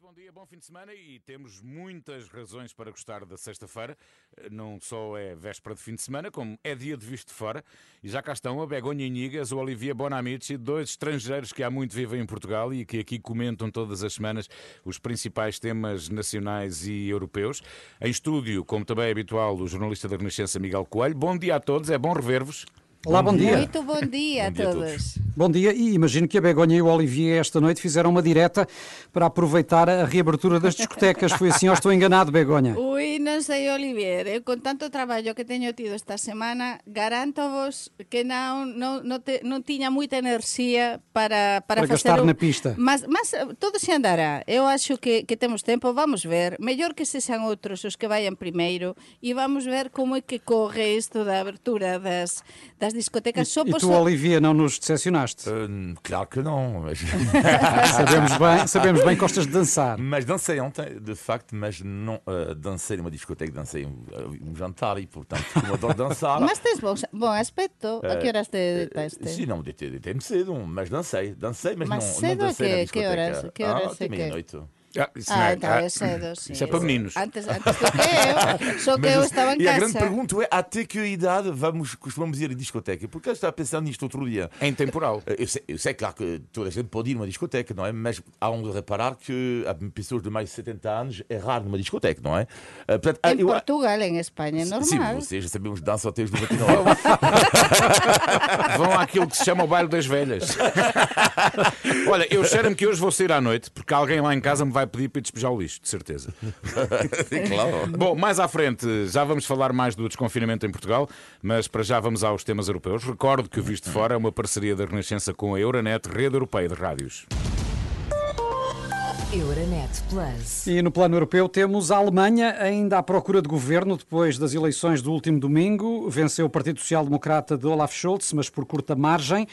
Muito bom dia, bom fim de semana e temos muitas razões para gostar da sexta-feira. Não só é véspera de fim de semana, como é dia de visto de fora. E já cá estão a Begonha Inigas, o Olivia Bonamici, dois estrangeiros que há muito vivem em Portugal e que aqui comentam todas as semanas os principais temas nacionais e europeus. Em estúdio, como também é habitual, o jornalista da Renascença Miguel Coelho. Bom dia a todos, é bom rever-vos. Olá, bom dia. Muito bom dia a Bom dia a todos. Bom dia e imagino que a Begonha e o Olivier esta noite fizeram uma direta para aproveitar a reabertura das discotecas. Foi assim ou estou enganado, Begonha? Ui, non sei, Olivier, eu con tanto traballo que teño tido esta semana, garanto-vos que non, non, non, te, non tiña moita enerxía para, para, Para facer gastar na pista. Mas, mas eh, todo se andará. Eu acho que, que temos tempo, vamos ver. Mellor que sexan outros os que vayan primeiro e vamos ver como é que corre isto da abertura das, das discotecas. Só E por tu, Olivier, não nos decepcionaste? Euh, claro que não, mas, Sabemos bem, sabemos bem que gostas de dançar. mas dancei ontem, de facto, mas não uh, dancei numa discoteca, dancei um, um jantar e, portanto, como adoro dançar. Mas tens bom, bom aspecto. A que horas te deitaste? Sim, não, deitei- deitei-me cedo, mas dancei, dancei, mas, Mas não, cedo não dancei quê? na Que discoteca. horas- que horas ah, é que- meia-noite. Ah, isso não Ah, é- então ah, é cedo, sim. Isso é para meninos. Antes, antes do que eu. Só que Mas eu estava em e a casa. grande pergunta é até que idade vamos, costumamos ir à discoteca? Porque eu estava pensando nisto outro dia. Em temporal. Eu sei, eu sei, claro, que toda a gente pode ir numa discoteca, não é? Mas há um de reparar que há pessoas de mais de 70 anos é raro numa discoteca, não é? Ah, portanto, ah, Em eu- Portugal, em Espanha, é normal. Sim, vocês já sabemos dançar até os 99. Vão àquilo que se chama o baile das velhas. Olha, eu cheiro-me que hoje vou sair à noite, porque alguém lá em casa me vai pedir para despejar o lixo, de certeza. Claro. Bom, mais à frente já vamos falar mais do desconfinamento em Portugal, mas para já vamos aos temas europeus. Recordo que o Visto de Fora é uma parceria da Renascença com a Euronet, Rede Europeia de Rádios. Euronet Plus. E no plano europeu temos a Alemanha ainda à procura de governo depois das eleições do último domingo. Venceu o Partido Social Democrata de Olaf Scholz, mas por curta margem.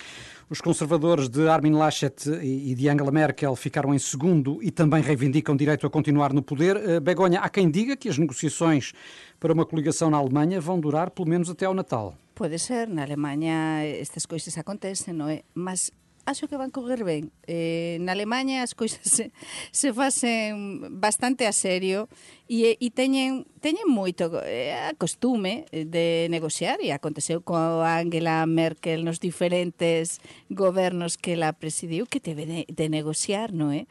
Os conservadores de Armin Laschet e de Angela Merkel ficaram em segundo e também reivindicam direito a continuar no poder. Eh, Begonha, há quem diga que as negociações para uma coligação na Alemanha vão durar pelo menos até ao Natal. Pode ser, na Alemanha estas coisas acontecen, non é? Mas acho que van correr ben. Eh, na Alemanha as coisas se, se facen bastante a serio e, e teñen, teñen moito eh, a costume de negociar e aconteceu con Angela Merkel nos diferentes gobernos que la presidiu que teve de, de negociar, non é?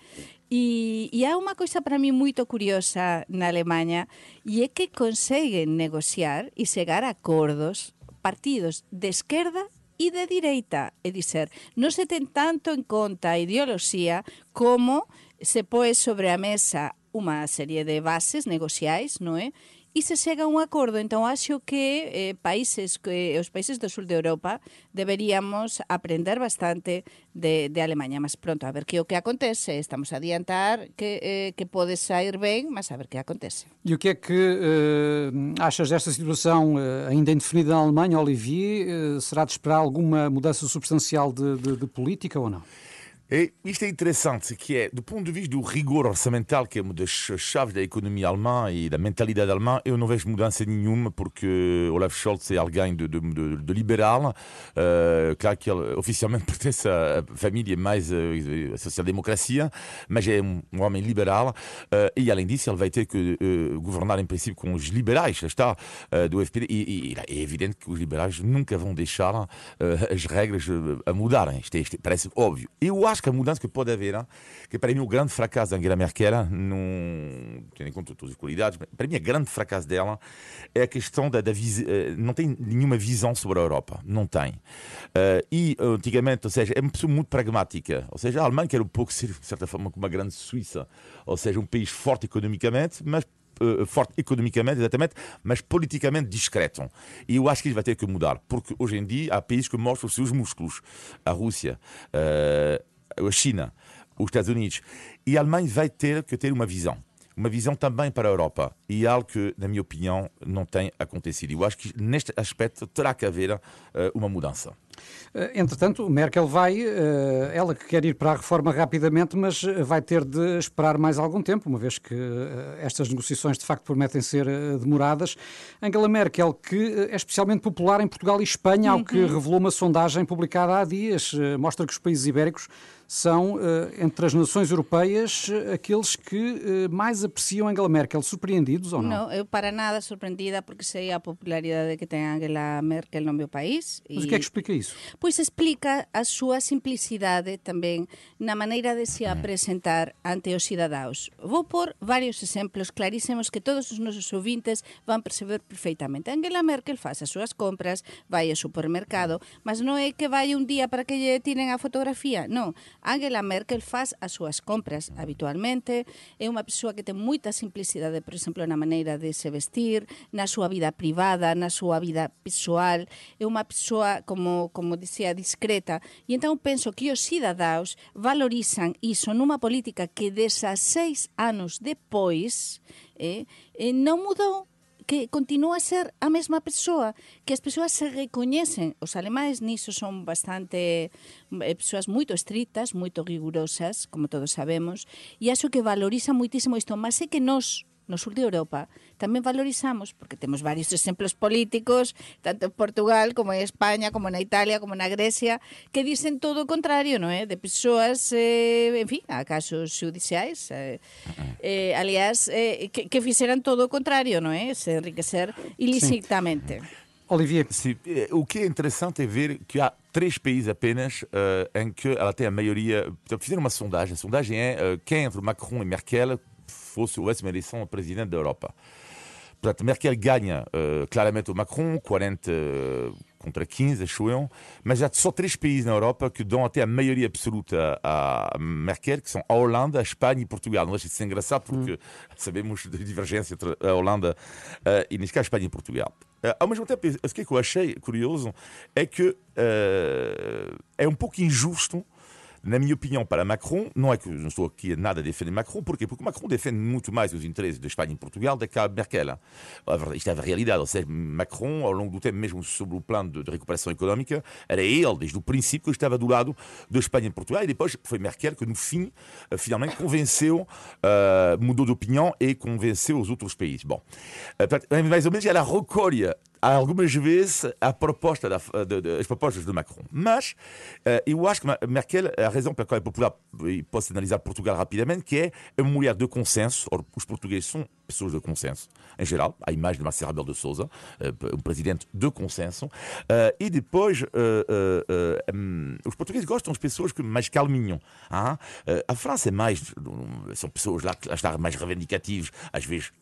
E, e há unha coisa para mí moito curiosa na Alemanha e é que conseguen negociar e chegar a acordos partidos de esquerda e de direita. É dizer, non se ten tanto en conta a ideoloxía como se poe sobre a mesa unha serie de bases negociais, non é? E se chega a un acordo, entón acho que eh, países que os países do sul de Europa deberíamos aprender bastante de, de Alemanha, mas pronto, a ver que o que acontece, estamos a adiantar que, eh, que pode sair ben, mas a ver que acontece. E o que é que eh, achas desta situação eh, ainda indefinida na Alemanha, Olivier? Eh, será de esperar alguma mudança substancial de, de- de política ou não? E isto é interessante, que é, do ponto de vista do rigor orçamental, que é uma das chaves da economia alemã e da mentalidade alemã, eu não vejo mudança nenhuma, porque Olaf Scholz é alguém de, de, de, de liberal. Uh, claro que ele oficialmente pertence à família mais uh, social-democracia, mas é um, um homem liberal. Uh, e, além disso, ele vai ter que governar, em princípio, com os liberais, está, do FPD. E, e é evidente que os liberais nunca vão deixar as regras a mudarem. Isto, isto parece óbvio. Eu acho que a mudança que pode haver, que para mim o grande fracasso da Angela Merkel, não tendo em conta todas as qualidades, para mim o grande fracasso dela é a questão da, da não tem nenhuma visão sobre a Europa, não tem. Eh, e antigamente, ou seja, é uma pessoa muito pragmática, ou seja, a Alemanha quer um pouco ser, de certa forma, como uma grande Suíça, ou seja, um país forte economicamente, mas eh, forte economicamente, exatamente, mas politicamente discreto. E eu acho que isso vai ter que mudar, porque hoje em dia há países que mostram os seus músculos. A Rússia, a China, os Estados Unidos. E a Alemanha vai ter que ter uma visão. Uma visão também para a Europa. E é algo que, na minha opinião, não tem acontecido. Eu acho que neste aspecto terá que haver eh, uma mudança. Eh, entretanto, Merkel vai, eh, ela que quer ir para a reforma rapidamente, mas eh, vai ter de esperar mais algum tempo, uma vez que estas negociações de facto prometem ser demoradas. Angela Merkel, que é especialmente popular em Portugal e Espanha, ao que uhum. revelou uma sondagem publicada há dias, mostra que os países ibéricos são, entre as nações europeias, aqueles que mais apreciam Angela Merkel. Surpreendidos ou não? Não, eu para nada surpreendida porque sei a popularidade que tem Angela Merkel no meu país. Mas o que é que explica isso? Pois explica a súa simplicidade tamén na maneira de se apresentar ante os cidadaos. Vou por varios exemplos clarísimos que todos os nosos ouvintes van perceber perfeitamente. Angela Merkel faz as súas compras, vai ao supermercado, mas non é que vai un día para que lle tiren a fotografía, non Angela Merkel faz as súas compras habitualmente, é unha persoa que ten moita simplicidade, por exemplo, na maneira de se vestir, na súa vida privada, na súa vida pessoal, é unha persoa, como, como dicía, discreta. E entón penso que os cidadaos valorizan iso numa política que 16 anos depois eh, eh, non mudou que continúa a ser a mesma persoa, que as persoas se recoñecen. Os alemães niso son bastante eh, persoas moito estritas, moito rigurosas, como todos sabemos, e acho que valoriza moitísimo isto, mas é que nós no sur de Europa tamén valorizamos, porque temos varios exemplos políticos, tanto en Portugal como en España, como na Italia, como na Grecia, que dicen todo o contrario, non é? De persoas, eh, en fin, a casos judiciais, eh, eh, aliás, eh, que, que fixeran todo o contrario, non é? Se enriquecer ilicitamente. Sí. Olivier. Sim, eh, o que é interessante é ver que há três países apenas uh, em que ela tem a maioria. Fizeram uma sondagem. A sondagem é uh, quem entre Macron e Merkel fosse eleição presidente da Europa. Portanto, Merkel ganha uh, claramente o Macron, 40 uh, contra 15, acho eu, mas há só três países na Europa que dão até a maioria absoluta a Merkel, que são a Holanda, a Espanha e Portugal. Não de ser engraçado porque hum. sabemos da divergência entre a Holanda uh, e, neste caso, a Espanha e Portugal. Ao mesmo tempo, o que, eu achei curioso é que é um pouco injusto na minha opinião, para Macron, não é que não estou aqui a nada a defender Macron, porquê? Porque Macron defende muito mais os interesses da Espanha e Portugal do que Merkel. Isto é a realidade, ou Macron, ao longo do tempo, mesmo sobre o plano de, de recuperação económica, era ele, desde o princípio, que estava do lado da Espanha e Portugal, e depois foi Merkel que, no fim, eh, finalmente convenceu, uh, mudou de opinião e convenceu os outros países. Bom, uh, mais ou menos, ela recolhe algumas vezes a proposta da, de, de, as propostas de Macron. Mas uh, eu acho que Merkel, a razão pela qual é popular, e posso analisar Portugal rapidamente, que é uma mulher de consenso. Os portugueses são pessoas de consenso, em geral, a imagem de Marcelo Rebelo de Sousa, uh, um presidente de consenso. E depois, um, os portugueses gostam de pessoas que mais calminham. Ah? a França é mais, são pessoas lá que estão mais reivindicativas, às vezes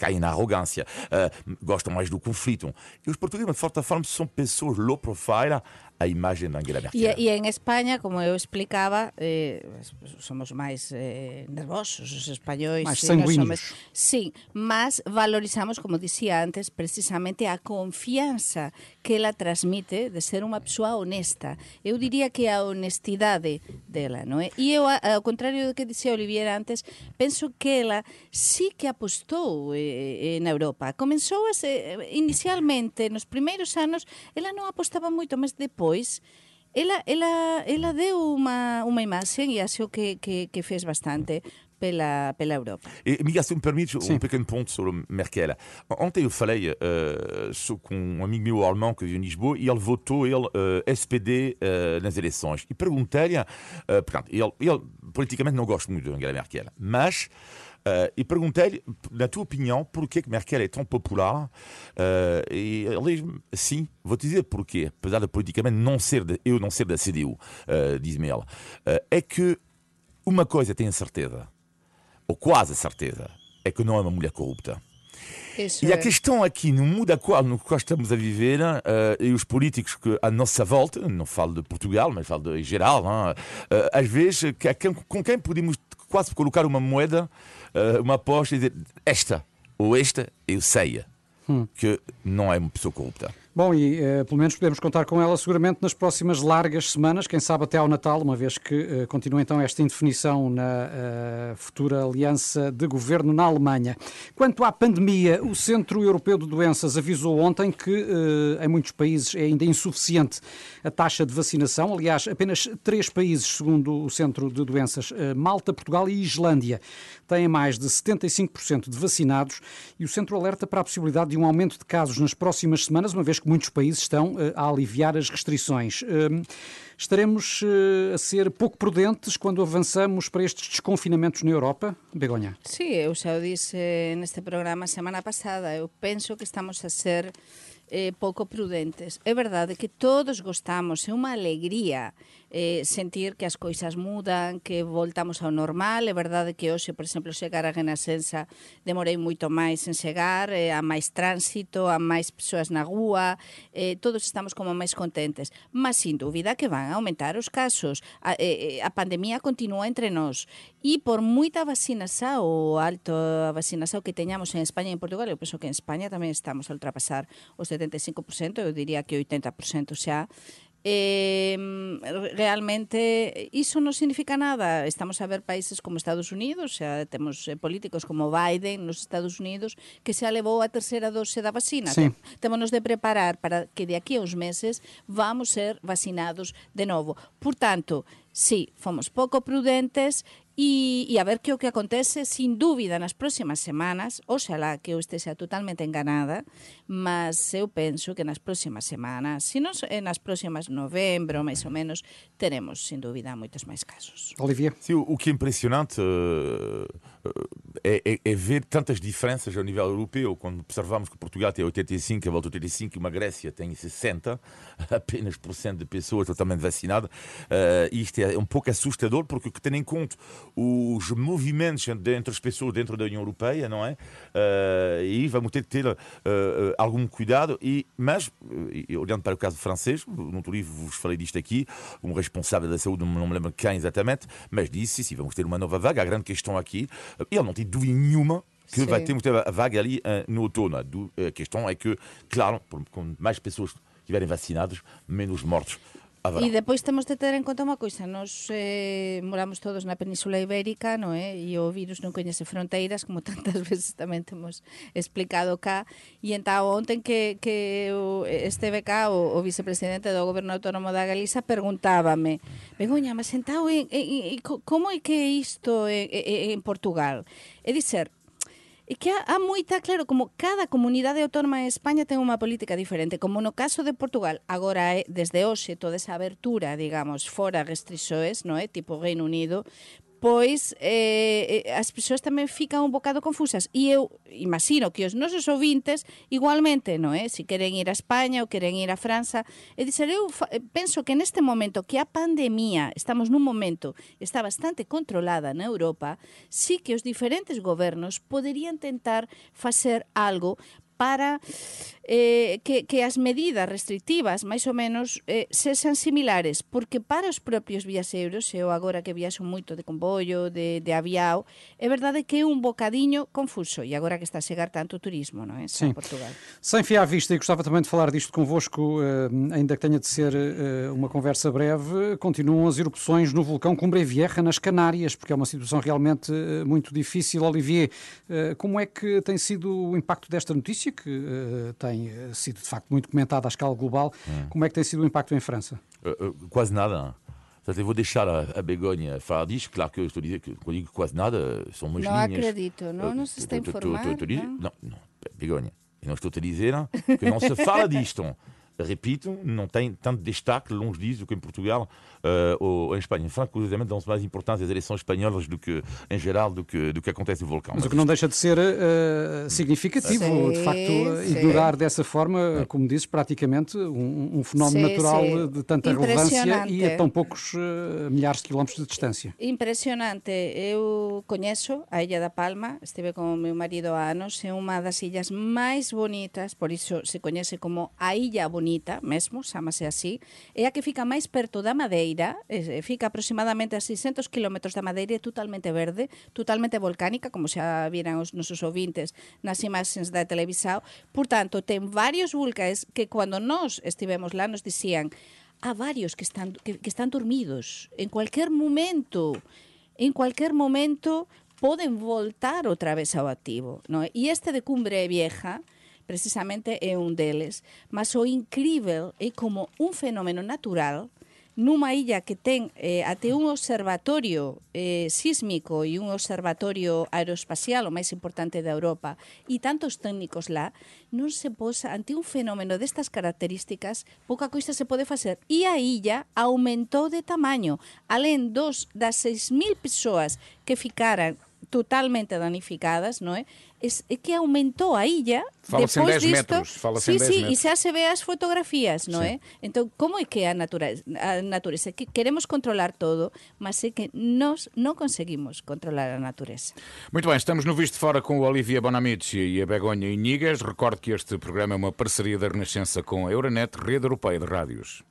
caem na arrogância, uh, gostam mais do conflito. E os portugueses, de certa forma, são pessoas low profile, a imagem da Angela Merkel. E, e en España, como eu explicaba, eh, somos máis eh, nervosos os españois. Máis sanguíneos. Somos, sí, mas valorizamos, como dicía antes, precisamente a confianza que ela transmite de ser unha persoa honesta. Eu diría que a honestidade dela, non é? E eu, ao contrario do que dicía Olivier antes, penso que ela sí que apostou eh, na Europa. Comenzou a ser, inicialmente, nos primeiros anos, ela non apostaba moito, mas depois depois ela, ela, ela deu unha, unha imaxe e acho que, que, que fez bastante pela, pela Europa. E, Miguel, se me permites Sim. um pequeno ponto sobre Merkel. Ontem eu falei uh, com um amigo meu alemão que vive em Lisboa e ele votou ele, uh, SPD uh, nas eleições. E perguntei-lhe, uh, portanto, ele, ele politicamente não gosta muito de Angela Merkel, mas Uh, e perguntei-lhe, na tua opinião, porquê que Merkel é tão popular? Uh, e ele diz sim, vou te dizer porquê. Apesar de politicamente não ser de, eu não ser da CDU, uh, diz-me ela. é que uma coisa tenho certeza, ou quase certeza, é que não é uma mulher corrupta. Isso e a é. questão aqui, no mundo atual no qual estamos a viver, uh, e os políticos que à nossa volta, não falo de Portugal, mas falo de, em geral, uh, às vezes, com quem podemos quase colocar uma moeda uh, uma aposta e dizer esta ou esta eu sei hum. que não é uma pessoa corrupta. Bom, e uh, pelo menos podemos contar com ela seguramente nas próximas largas semanas, quem sabe até ao Natal, uma vez que uh, continua então esta indefinição na uh, futura aliança de governo na Alemanha. Quanto à pandemia, o Centro Europeu de Doenças avisou ontem que em muitos países é ainda insuficiente a taxa de vacinação. Aliás, apenas três países, segundo o Centro de Doenças, Malta, Portugal e Islândia, têm mais de 75% de vacinados e o Centro alerta para a possibilidade de um aumento de casos nas próximas semanas, uma vez que muitos países estão eh, a aliviar as restrições. Hum, estaremos eh, a ser pouco prudentes quando avançamos para estes desconfinamentos na Europa? Begonha? Sim, eu já o disse neste programa semana passada. Eu penso que estamos a ser eh, pouco prudentes. É verdade que todos gostamos, é unha alegría eh, sentir que as coisas mudan, que voltamos ao normal. É verdade que hoxe, por exemplo, chegar a Renascença demorei moito máis en chegar, eh, a máis tránsito, a máis persoas na rúa, eh, todos estamos como máis contentes. Mas, sin dúbida, que van a aumentar os casos. A, eh, eh a pandemia continúa entre nós. E por moita vacinação ou alto vacinação que teñamos en España e en Portugal, eu penso que en España tamén estamos a ultrapasar os 75%, eu diría que 80% xa, eh, realmente iso non significa nada. Estamos a ver países como Estados Unidos, xa temos eh, políticos como Biden nos Estados Unidos que xa levou a terceira dose da vacina. Sí. Temos de preparar para que de aquí a uns meses vamos ser vacinados de novo. Por tanto, sí, fomos pouco prudentes E, e a ver que o que acontece, sin dúbida, nas próximas semanas, oxalá que eu esteja totalmente enganada, mas eu penso que nas próximas semanas, se non nas próximas novembro, máis ou menos, teremos, sin dúvida, moitos máis casos. Olivier? Sim, o que é impressionante uh, é, é, é, ver tantas diferenças ao nível europeu. Quando observamos que Portugal tem 85, a volta 85, e uma Grécia tem 60, apenas por cento de pessoas totalmente vacinadas. Uh, isto é um pouco assustador, porque que tem em conta os movimentos entre as pessoas dentro da União Europeia, não é? Uh, e vamos ter que ter uh, algum cuidado. E, mas, olhando para o caso francês, no outro livro vos falei disto aqui, um responsável da saúde, não me lembro quem exatamente, mas disse: sim, vamos ter uma nova vaga. A grande questão aqui ele não tem dúvida nenhuma que Sim. vai ter muita vaga ali uh, no outono. A questão é que, claro, com mais pessoas estiverem vacinadas, menos mortos Habrá. E depois temos de ter en conta unha coisa, nos eh, moramos todos na Península Ibérica, no é? Eh? E o virus non coñece fronteiras, como tantas veces tamén temos explicado cá. E entao ontem que, que o, esteve cá o, o vicepresidente do Goberno Autónomo da Galiza preguntábame, Begoña, mas entao, e, e, e, como é que é isto en, en Portugal? É dicer, E que ah, há, há moita, claro, como cada comunidade autónoma de España ten unha política diferente. Como no caso de Portugal, agora é eh, desde hoxe toda esa abertura, digamos, fora restrisoes, non é? Eh, tipo Reino Unido, pois eh, eh, as persoas tamén fican un bocado confusas e eu imagino que os nosos ouvintes igualmente, non é? Se queren ir a España ou queren ir a França e dizer, eu eh, penso que neste momento que a pandemia, estamos nun momento está bastante controlada na Europa, sí que os diferentes gobernos poderían tentar facer algo para eh, que, que as medidas restrictivas, máis ou menos, eh, sexan similares, porque para os propios viaxeiros, eu agora que viaxo moito de comboio, de, de aviao, é verdade que é un bocadiño confuso, e agora que está a chegar tanto turismo, non é? Sim. Portugal. Sem fio à vista, e gostava também de falar disto convosco, eh, ainda que tenha de ser eh, uma conversa breve, continuam as erupções no vulcão Cumbre Vieja, nas Canárias, porque é uma situação realmente eh, muito difícil. Olivier, eh, como é que tem sido o impacto desta notícia? Notícia que uh, tem eh, sido de facto muito comentada à escala global. Hum. Como é que tem sido o impacto em França? Uh, uh, quase nada. Portanto, eu vou deixar a, a Begonha falar disto. Claro que eu estou a dizer que quando digo quase nada, são umas não linhas. Não acredito, não, não se está informado. Não, não, Begonha, eu não estou a dizer que não se fala disto. Repito, não tem tanto destaque longe disso do que em Portugal uh, ou em Espanha. Em França, curiosamente, dão-se mais importantes as eleições espanholas do que, em geral, do que, do que acontece no vulcão. Mas, Mas o que não deixa de ser uh, significativo, sim, de facto, sim. ignorar dessa forma, como dizes, praticamente um, um fenómeno sim, natural de tanta relevância e a tão poucos uh, milhares de quilómetros de distância. Impressionante. Eu conheço a Ilha da Palma, estive com o meu marido há anos, é uma das ilhas mais bonitas, por isso se conhece como a Ilha Bonita bonita mesmo, chamase así, é a que fica máis perto da Madeira, fica aproximadamente a 600 km da Madeira, é totalmente verde, totalmente volcánica, como xa viran os nosos ouvintes nas imaxens da televisao. Por tanto, ten varios vulcais que cando nós estivemos lá nos dicían há varios que están que, que están dormidos. En cualquier momento, en cualquier momento poden voltar outra vez ao activo, non? E este de Cumbre Vieja, precisamente é un deles. Mas o incrível é como un fenómeno natural nunha illa que ten eh, até un observatorio eh, sísmico e un observatorio aeroespacial, o máis importante da Europa, e tantos técnicos lá, non se posa ante un fenómeno destas características, pouca coisa se pode facer. E a illa aumentou de tamaño, alén dos das 6.000 persoas que ficaran totalmente danificadas, non é? Es, é que aumentou a illa Fala-se em depois 10 disto. metros, fala-se em 10 sí, metros. e xa se ve as fotografías, non é? Entón, como é que é a natureza, a natureza? Que queremos controlar todo, mas é que nós non conseguimos controlar a natureza. Muito bem, estamos no Visto Fora com o Olivia Bonamici e a Begonha Inigas. Recordo que este programa é uma parceria da Renascença com a Euronet, Rede Europeia de Rádios.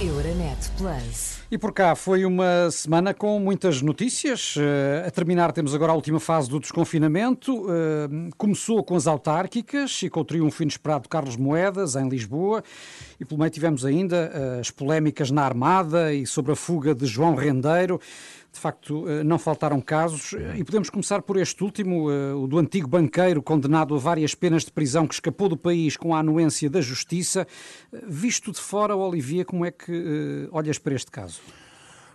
Euronet Plus. E por cá foi uma semana com muitas notícias. Eh, a terminar, temos agora a última fase do desconfinamento. Eh, começou com as autárquicas e com o triunfo inesperado de Carlos Moedas, em Lisboa. E pelo meio tivemos ainda eh, as polémicas na Armada e sobre a fuga de João Rendeiro. De facto, eh, não faltaram casos. E podemos começar por este último, eh, o do antigo banqueiro condenado a várias penas de prisão que escapou do país com a anuência da Justiça. Eh, Visto de fora, Olivia, como é que olhas para este caso?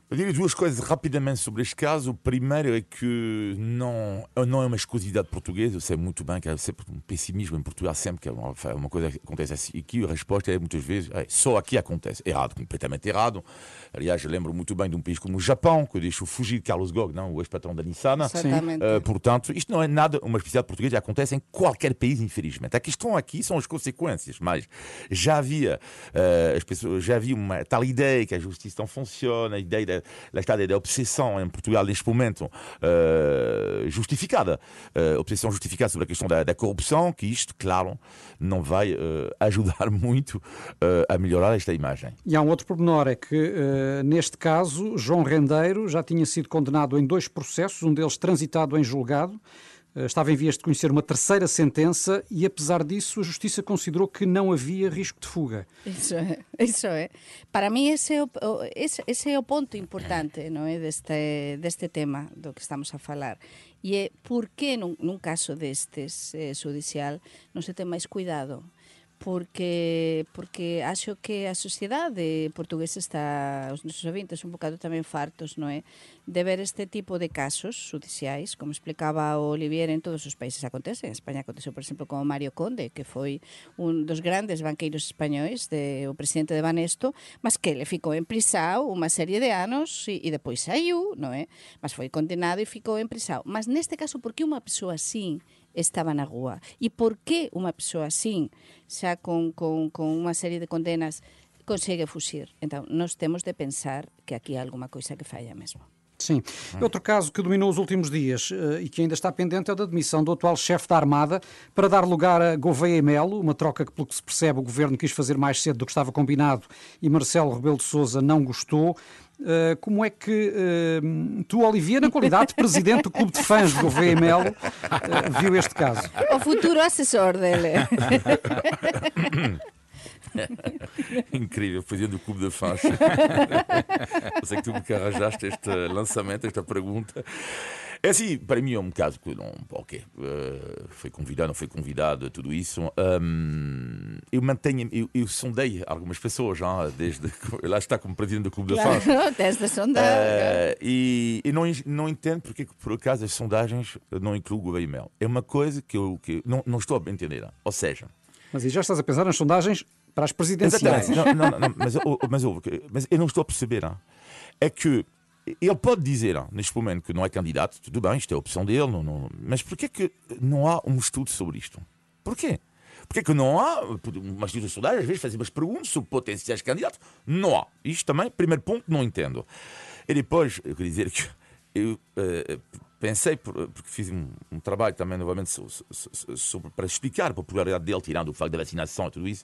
Eu diria duas coisas rapidamente sobre este caso. O primeiro é que não, não é uma exclusividade portuguesa. Eu sei muito bem que há sempre um pessimismo em Portugal, sempre que é uma, uma coisa que acontece assim. Aqui a resposta é muitas vezes é, só aqui acontece. Errado, completamente errado. Aliás, eu lembro muito bem de um país como o Japão, que deixou fugir Carlos Gog, não, o ex-patrão da Nissan. Uh, portanto, isto não é nada uma especialidade portuguesa, acontece em qualquer país, infelizmente. A questão aqui são as consequências, mas já havia, uh, as pessoas, já havia uma tal ideia que a justiça não funciona, a ideia da, lá está, da obsessão em Portugal neste momento uh, justificada, uh, obsessão justificada sobre a questão da, da corrupção, que isto, claro, não vai uh, ajudar muito uh, a melhorar esta imagem. E há um outro pormenor, é que eh, neste caso João Rendeiro já tinha sido condenado em dois processos, um deles transitado em julgado, estava em vias de conhecer uma terceira sentença e apesar disso a Justiça considerou que não havia risco de fuga. Isso é, isso é. Para mí ese é o, ese, ese é o ponto importante non é? deste, deste tema do que estamos a falar. E é por que nun, nun caso destes eh, judicial non se ten máis cuidado? Porque porque acho que a sociedade portuguesa está os nosos ouvintes un bocado tamén fartos, non é? De ver este tipo de casos judiciais, como explicaba o Olivier en todos os países acontece. En España aconteceu, por exemplo, con Mario Conde, que foi un dos grandes banqueiros españois, de, o presidente de Banesto, mas que le ficou en prisao unha serie de anos e, e depois saiu, non é? Mas foi condenado e ficou en prisao. Mas neste caso, por que unha persoa así estaba na rúa. E por que unha persoa así, xa con, con, con unha serie de condenas, consegue fuxir? Entón, nós temos de pensar que aquí hai alguma coisa que falla mesmo. Sim. Outro caso que dominou os últimos dias eh, e que ainda está pendente é o da demissão do atual chefe da Armada para dar lugar a Gouveia e Melo, uma troca que, pelo que se percebe, o governo quis fazer mais cedo do que estava combinado e Marcelo Rebelo de Sousa não gostou. Eh, como é que eh, tu, Olivia, na qualidade de presidente do clube de fãs Gouveia e Melo, eh, viu este caso? O futuro asesor dele. Incrível, presidente do Clube de Fãs. Eu sei que tu me arranjaste este lançamento, esta pergunta. É assim, para mim é um caso que não. Ok, uh, foi convidado, não foi convidado, tudo isso. Um, eu mantenho, eu, eu sondei algumas pessoas, já, desde. Lá está como presidente do Clube de Fãs. Claro, teste de sondagem. Uh, e e não, não entendo porque, que, por acaso, as sondagens não incluem o e Mel. É uma coisa que eu que não, não estou a entender. Ou seja, Mas aí já estás a pensar nas sondagens para as presidenciais. Exatamente. Não, não, não, mas, mas, mas eu não estou a perceber. É que ele pode dizer, hein, neste momento, que não é candidato, tudo bem, isto é a opção dele, não, não, mas porquê que não há um estudo sobre isto? Porquê? Porquê que não há umas de sondagem, às vezes fazem umas perguntas sobre potenciais candidatos? Não há. Isto também, primeiro ponto, não entendo. E depois, eu queria dizer que eu uh, pensei, porque fiz um, um trabalho também, novamente, para explicar a popularidade dele, tirando o facto da vacinação e tudo isso,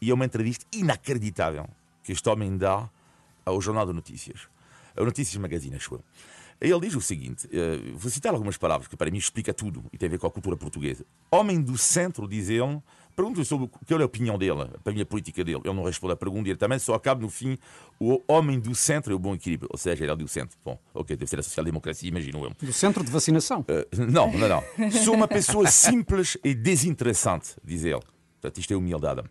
e é uma entrevista inacreditável que este homem dá ao Jornal de Notícias, ao Notícias Magazine, acho eu. Ele diz o seguinte: uh, vou citar algumas palavras que para mim explica tudo e tem a ver com a cultura portuguesa. Homem do centro, diz ele, pergunto-lhe sobre qual é a opinião dele, para a minha política dele. Ele não responde à pergunta diretamente, só acaba no fim: o homem do centro é o bom equilíbrio. Ou seja, ele é do centro. Bom, ok, deve ser a social-democracia, imagino eu. Do centro de vacinação? Uh, não, não, não. Sou uma pessoa simples e desinteressante, diz ele. Portanto, isto é humildade.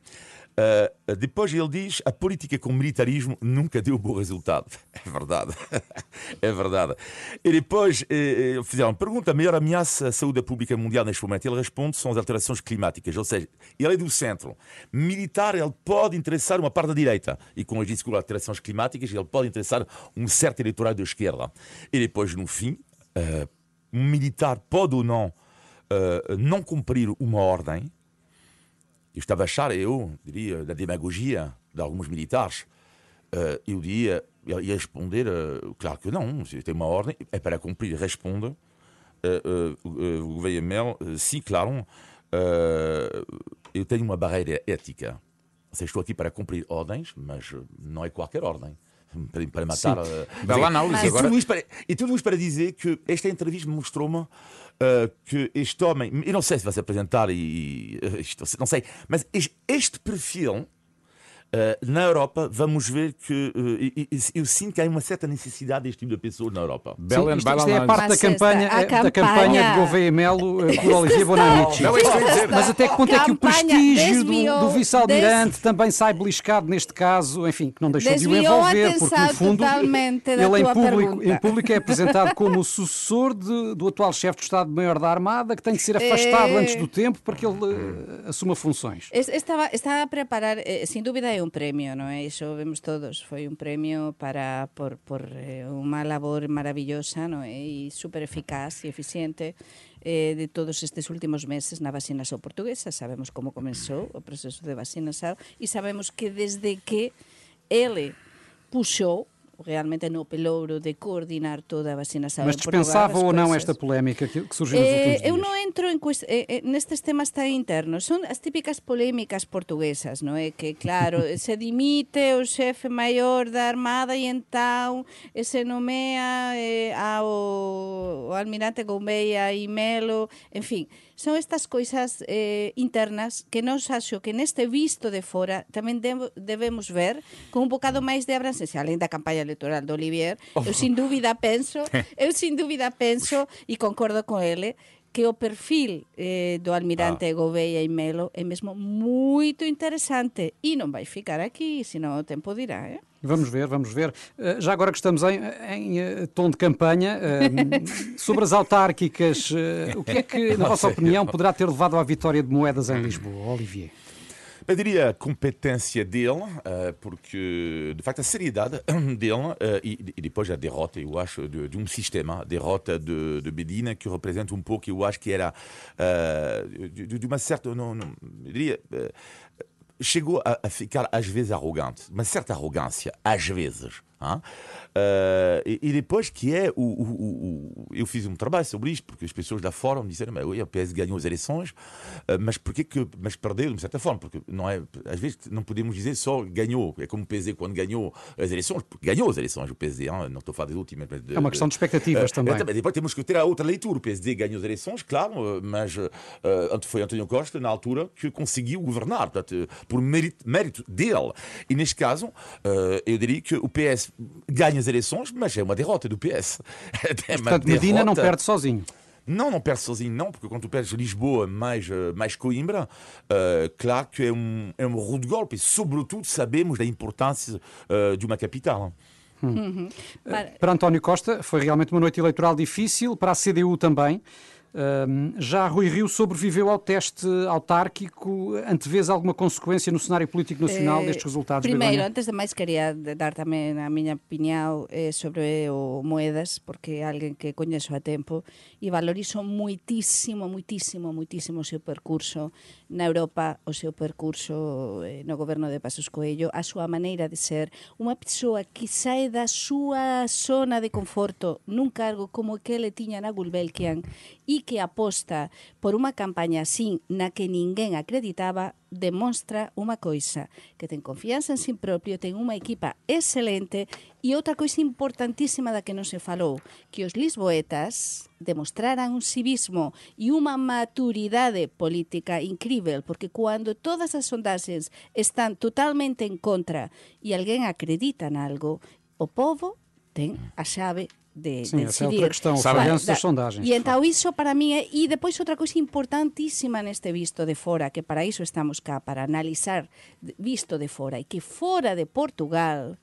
Uh, depois ele diz a política com militarismo nunca deu bom resultado. É verdade. é verdade. E depois eh fizeram pergunta: a maior ameaça à saúde pública mundial neste momento? Ele responde: são as alterações climáticas. Ou seja, ele é do centro. Militar, ele pode interessar uma parte da direita. E com as alterações climáticas, ele pode interessar um certo eleitorado da esquerda. E depois, no fim, uh, um militar pode ou não uh, não cumprir uma ordem estava a achar, eu diria, da demagogia de alguns militares. Uh, eu diria, ia responder, uh, claro que não, se tem uma ordem, é para cumprir, responda. Uh, o governo Mel, sim, claro, eu tenho uma barreira ética. Seja, estou aqui para cumprir ordens, mas não é qualquer ordem para, para matar. Bela análise e, Tudo isto para, e tudo isto para dizer que esta entrevista mostrou-me uh, que este homem, eu não sei se vai se apresentar e, isto, não sei, mas este perfil na Europa, vamos ver que uh, eu sinto que há uma certa necessidade deste tipo de pessoas na Europa. Sim, isto, isto é a parte da campanha, a da campanha de Gouveia Melo por Olivier Bonamici. Mas até que ponto é que o prestígio do, do vice-almirante também sai beliscado neste caso, enfim, que não deixou de o envolver, porque no fundo ele em público, em público é apresentado como o sucessor de, do atual chefe de Estado-Maior da Armada, que tem de ser afastado é... antes do tempo para que ele assuma funções. Estava, estava a preparar, eh, sem dúvida, é un premio, non é? Iso vemos todos, foi un premio para por, por eh, unha labor maravillosa, non é? E super eficaz e eficiente eh, de todos estes últimos meses na vacinación portuguesa. Sabemos como comenzou o proceso de vacinación e sabemos que desde que ele puxou realmente no pelouro de coordinar toda a vacinação Mas dispensava ou não esta polémica que, que surgiu nos últimos dias? Eu non entro en cuest... eh, nestes temas tan internos. Son as típicas polémicas portuguesas, non é? Que, claro, se dimite o xefe maior da Armada e entón se nomea eh, ao, ao almirante Gouveia e Melo, en fin son estas coisas eh, internas que nos acho que neste visto de fora tamén debemos ver con un bocado máis de abrancencia, além da campaña electoral do Olivier, oh. eu sin dúbida penso, eu sin dúbida penso e concordo con ele que o perfil eh, do almirante ah. Gouveia e Melo é mesmo moito interesante e non vai ficar aquí, senón o tempo dirá, eh? Vamos ver, vamos ver. Eh, já agora que estamos em, em eh, tom de campanha, eh, sobre as autárquicas, o que é que, na vossa opinião, poderá ter levado à vitória de Moedas em Lisboa, Olivier? Eu diria competência dele, porque de facto a seriedade dele e, depois a derrota, eu acho, de, de um sistema, a derrota de, de Medina, que representa um pouco, eu acho que era de, de uma certa, não, não, eu chegou a, a, ficar às vezes arrogante, uma certa arrogância, às vezes. Uh, e, e, depois que é o, o, o, eu fiz um trabalho sobre isto porque as pessoas da fora me disseram mas o PS ganhou as eleições uh, mas porquê que mas perdeu de certa forma porque não é às vezes não podemos dizer só ganhou é como o PSD quando ganhou as eleições ganhou as eleições o PSD hein? não estou a falar das últimas de, é uma questão de expectativas uh, também. também depois temos que ter a outra leitura o PSD ganhou as eleições claro mas foi António Costa na altura que conseguiu governar portanto, por mérito, mérito dele e neste caso eu diria que o PS ganha as eleições, mas é uma derrota do PS. É Portanto, derrota. Medina não perde sozinho. Não, não perde sozinho, não, porque quando tu perdes Lisboa mais, eh, mais Coimbra, uh, claro que é um, é um rude de golpe. E, sobretudo, sabemos da importância uh, de uma capital. Hum. Uhum. Para... para António Costa, foi realmente uma noite eleitoral difícil, para a CDU também. Já Rui Rio sobreviveu ao teste autárquico. Antevês alguma consequência no cenário político nacional destes resultados? Primeiro, Begonha? antes de máis, quería dar tamén a miña opinión eh, sobre o Moedas, porque é alguén que coñezo a tempo e valorizo muitísimo, muitísimo, muitísimo o seu percurso na Europa, o seu percurso eh, no goberno de Pasos Coelho, a súa maneira de ser, unha persoa que sae da súa zona de conforto nun cargo como que ele tiña na Gulbenkian e que aposta por unha campaña sin na que ninguén acreditaba demonstra unha coisa, que ten confianza en si sí propio, ten unha equipa excelente e outra coisa importantísima da que non se falou, que os lisboetas demostraran un civismo e unha maturidade política incrível, porque cando todas as sondaxes están totalmente en contra e alguén acredita en algo, o povo ten a xave de, Sim, de essa é decidir. outra questão, Sabe, das da- sondagens. E então iso para mí é, e depois outra coisa importantísima neste visto de fora, que para iso estamos cá, para analizar de- visto de fora, e que fora de Portugal,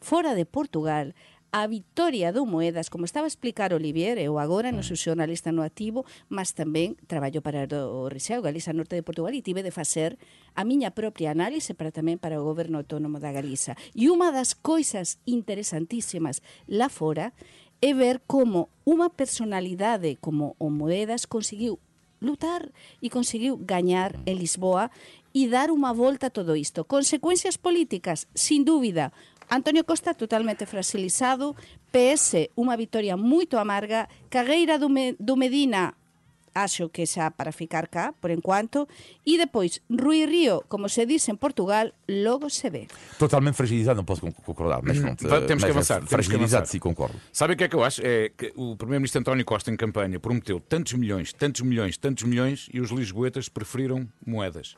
fora de Portugal, a victoria do Moedas, como estaba a explicar Olivier, eu agora non sou xornalista no activo, mas tamén traballo para o Riseo, Galiza Norte de Portugal, e tive de facer a miña propia análise para tamén para o goberno autónomo da Galiza. E unha das coisas interesantísimas lá fora é ver como unha personalidade como o Moedas conseguiu lutar e conseguiu gañar en Lisboa e dar unha volta a todo isto. Consecuencias políticas, sin dúbida. Antonio Costa totalmente fragilizado, PS unha victoria moito amarga, Cagueira do, Me do Medina acho que xa para ficar cá, por enquanto, e depois Rui Río, como se dice en Portugal, logo se ve. Totalmente fragilizado, não posso con- concordar, mas pronto. Eh, temos que mas avançar, temos que Fragilizado, avançar. sim, concordo. Sabe o que é que eu acho? É que o Primeiro-Ministro António Costa, em campanha, prometeu tantos milhões, tantos milhões, tantos milhões e os lisboetas preferiram moedas.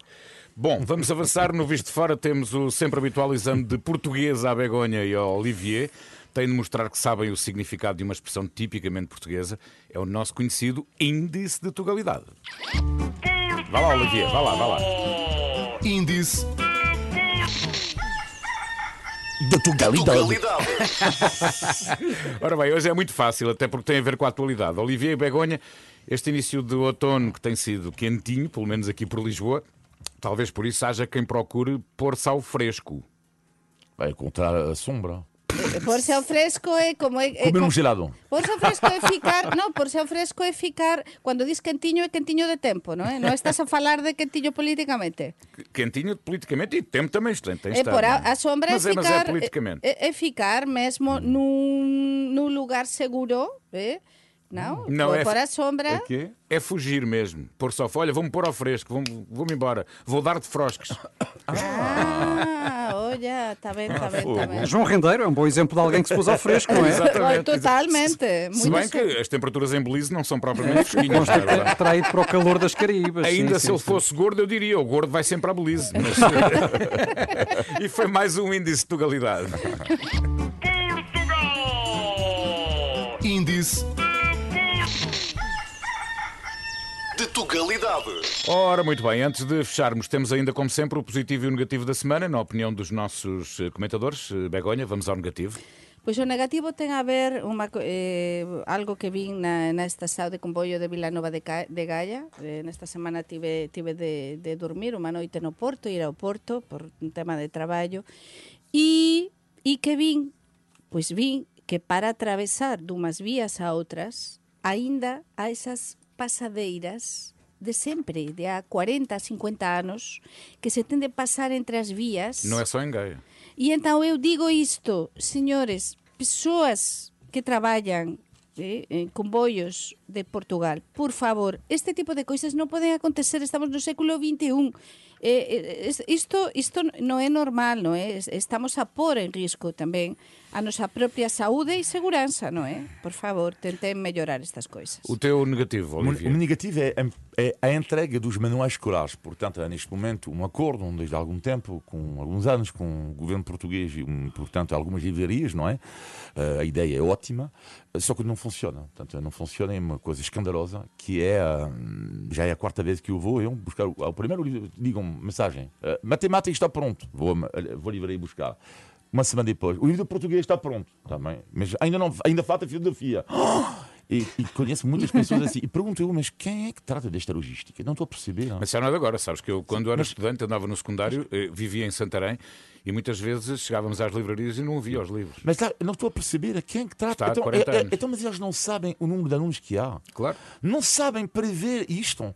Bom, vamos avançar. No Visto de Fora temos o sempre habitual exame de português à Begonha e ao Olivier. Tem de mostrar que sabem o significado de uma expressão tipicamente portuguesa. É o nosso conhecido índice de tugalidade. Vá lá, Olivier, vá lá, vá lá. Índice De tugalidade. Ora bem, hoje é muito fácil, até porque tem a ver com a atualidade. Olivier e Begonha, este início de outono que tem sido quentinho, pelo menos aqui por Lisboa, talvez por isso haja quem procure pôr-se ao fresco. Vai encontrar a sombra. Por-se ao fresco é como é, é Comer um gelado. Por-se ao fresco é ficar, non, por-se ao fresco é ficar, cando dis quentiño é quentiño de tempo, non é? Non estás a falar de quentiño políticamente. Quentinho politicamente e tempo também tem, tem É estado, por a, é? a sombra mas é é, mas ficar é politicamente. é, é ficar mesmo num, num lugar seguro, é? Não? Não, é- por a sombra. É quê? É fugir mesmo. Pôr só, olha, vou-me pôr ao fresco, vou-me vou embora, vou dar de frosques. Ah, olha, está bem, está bem, está bem. João Rendeiro é um bom exemplo de alguém que se pôs ao fresco, não é? Exatamente. Totalmente. Se muito bem que as temperaturas em Belize não são propriamente fresquinhas. não é ido para o calor das Caraíbas. Ainda sim, se sim, ele sim. fosse gordo, eu diria: o gordo vai sempre à Belize. Mas... e foi mais um índice de tugalidade. Índice de Tugalidade. Ora, muito bem, antes de fecharmos, temos ainda, como sempre, o positivo e o negativo da semana, na opinião dos nossos eh, comentadores. Eh, Begonha, vamos ao negativo. Pois o negativo ten a ver co- eh, algo que vin na, na estación de comboio de Vilanova de, Ca- de Gaia. Eh, nesta semana tive, tive de, de dormir unha noite no Porto, ir ao Porto por un tema de traballo. E, e que vin, pois vin que para atravesar dunhas vías a outras, aínda a esas pasadeiras de sempre, de há 40, 50 anos, que se tende a pasar entre as vías. Não é só em Gaia. E então eu digo isto, senhores, pessoas que traballan eh, en comboios de Portugal, por favor, este tipo de coisas non poden acontecer, estamos no século XXI. Eh, eh, isto, isto non é normal, non é? Es- Estamos a pôr en risco tamén a nosa propia saúde e segurança, non é? Por favor, tentem mellorar estas coisas. O teu negativo, O o Olivier. negativo é, é a entrega dos manuais escolares. Portanto, há neste momento um acordo desde há algum tempo, com alguns anos, com o governo português e, portanto, algumas livrarias, não é? Eh, a ideia é ótima, só que não funciona. Portanto, não funciona é uma coisa escandalosa, que é, hum, já é a quarta vez que eu vou, eu buscar, o- ao primeiro livro, digam mensagem, eh, matemática está pronto, vou, a- vou à livraria buscar. Uma semana depois, o livro de português está pronto, também, mas ainda, não, ainda falta filosofia. E, e conheço muitas pessoas assim. E pergunto eu, mas quem é que trata desta logística? Não estou a perceber. Não? Mas não é de agora, sabes que eu, quando era estudante, andava no secundário, eh, vivia em Santarém e muitas vezes chegávamos às livrarias e não havia os livros. Mas tá, não estou a perceber a quem é que trata. Está então, 40 é- é- então, mas eles não sabem o número de alunos que há. Claro. Não sabem prever isto.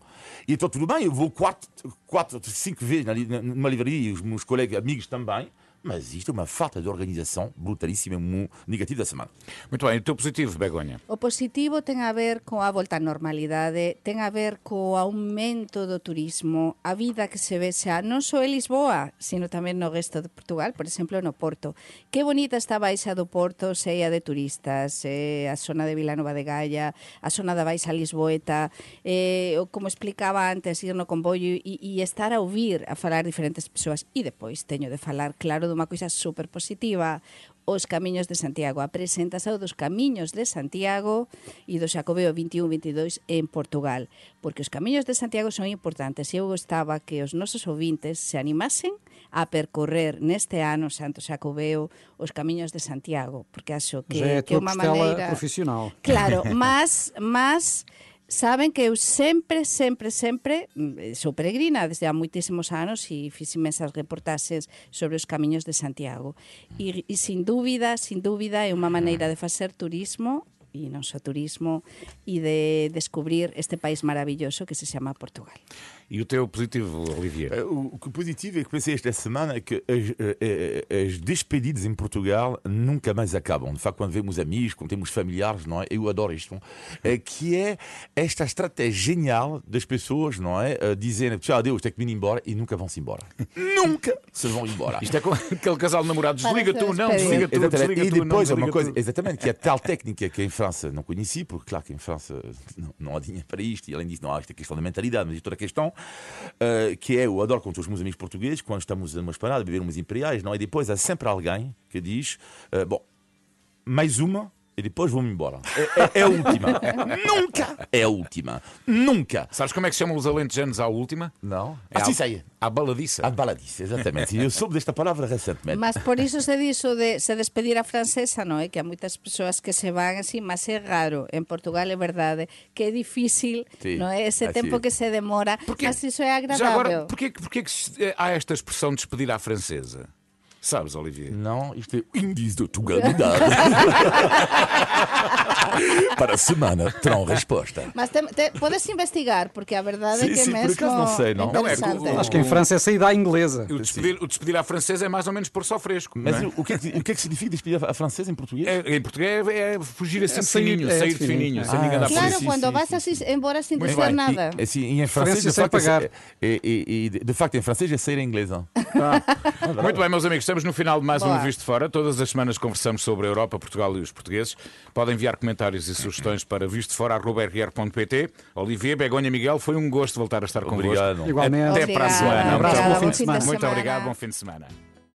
E então tudo bem, eu vou quatro, quatro cinco vezes numa livraria e os meus colegas amigos também. Mas isto é uma falta de organização brutalíssima e negativa da semana. Muito bem, o teu positivo, Begonha. O positivo ten a ver coa volta á normalidade, ten a ver co aumento do turismo, a vida que se ve xa non só en Lisboa, sino tamén no resto de Portugal, por exemplo, no Porto. Que bonita está a Baixa do Porto, seia de turistas, eh, a zona de Vilanova de Gaia, a zona da Baixa Lisboeta, eh, o como explicaba antes, ir no comboio e, e estar a ouvir, a falar diferentes persoas. E depois teño de falar, claro, dunha cousa super positiva, os camiños de Santiago. A presentación dos camiños de Santiago e do Xacobeo 21-22 en Portugal. Porque os camiños de Santiago son importantes e eu gostaba que os nosos ouvintes se animasen a percorrer neste ano Santo Xacobeo os camiños de Santiago, porque acho que, é, que é unha maneira... profesional. Claro, mas, mas saben que eu sempre, sempre, sempre mm, eh, sou peregrina desde há moitísimos anos e fiz imensas reportaxes sobre os camiños de Santiago. Mm. E, e sin dúbida, sin dúbida, é unha maneira de facer turismo e non só turismo e de descubrir este país maravilloso que se chama Portugal. E o teu positivo, Olivier? Eh, O, positivo é que pensei esta semana é que as, eh, eh, as despedidas em Portugal nunca mais acabam. De facto, quando vemos amigos, quando temos familiares, não é? Eu adoro isto. eh, Que é esta estratégia genial das pessoas, não é? Dizendo, tchau, adeus, tenho que vir embora e nunca vão se embora. nunca se vão embora. Isto é com aquele casal de namorados. Desliga tu, não, desliga tu, Exatamente. desliga E tu, não, depois, é uma coisa, tu. exatamente, que é tal técnica que em França não conheci, porque claro que em França não, não há dinheiro para isto, e além disso não há esta questão da mentalidade, mas isto toda a questão, eh, que é, eu adoro com os meus amigos portugueses, quando estamos a uma parada, beber umas imperiais, não é? E depois há sempre alguém que diz, eh, bom, mais uma e depois vou-me embora. É, é- é a última. Nunca é a última. Nunca. Sabes como é que se chamam os alentejanos à última? Não? É Ah, à- sim, sei. À baladiça. A baladice, exatamente. E eu soube desta palavra recentemente. Mas por iso se dixo de se despedir a francesa, non é? Que há moitas persoas que se van así, mas é raro. En Portugal é verdade que é difícil, Sí, non é? Ese así tempo é. que se demora, mas iso é agradável. Já agora, porquê, porquê que se- eh, há esta expressão de despedir à francesa? Sabes, Olivier? Não, isto é o índice de atualidade. Para a semana terão resposta. Mas te, te, podes investigar, porque a verdade é Sim, que sim, por mesmo acaso não sei, não. Não, é o- o- Acho que em França é saída à inglesa. O despedir, o despedir à francesa é mais ou menos por só fresco. Mas não é? o, que é que, o que é que significa despedir a francesa em português? É, em português é, é fugir assim É de sair- fininho, é sair de de fininho, sem ninguém Ah, dar por Claro, sim, quando sim, vas sim, assim, sim. embora sem dizer bem. nada. E, assim, e em francês, de facto, é- pagar. é- é- é- é- de facto, em francês é sair em inglês. não? Muito bem, meus amigos, estamos no final de mais um Boa. Visto de Fora. Todas as semanas conversamos sobre a Europa, Portugal e os portugueses. Podem enviar comentários e sugestões para vistofora.rr.pt. Olivier, Begonha, Miguel, foi um gosto voltar a estar convosco. Obrigado. Igualmente. Até para a semana. Um abraço, bom fim de semana. Muito obrigado, bom fim de semana.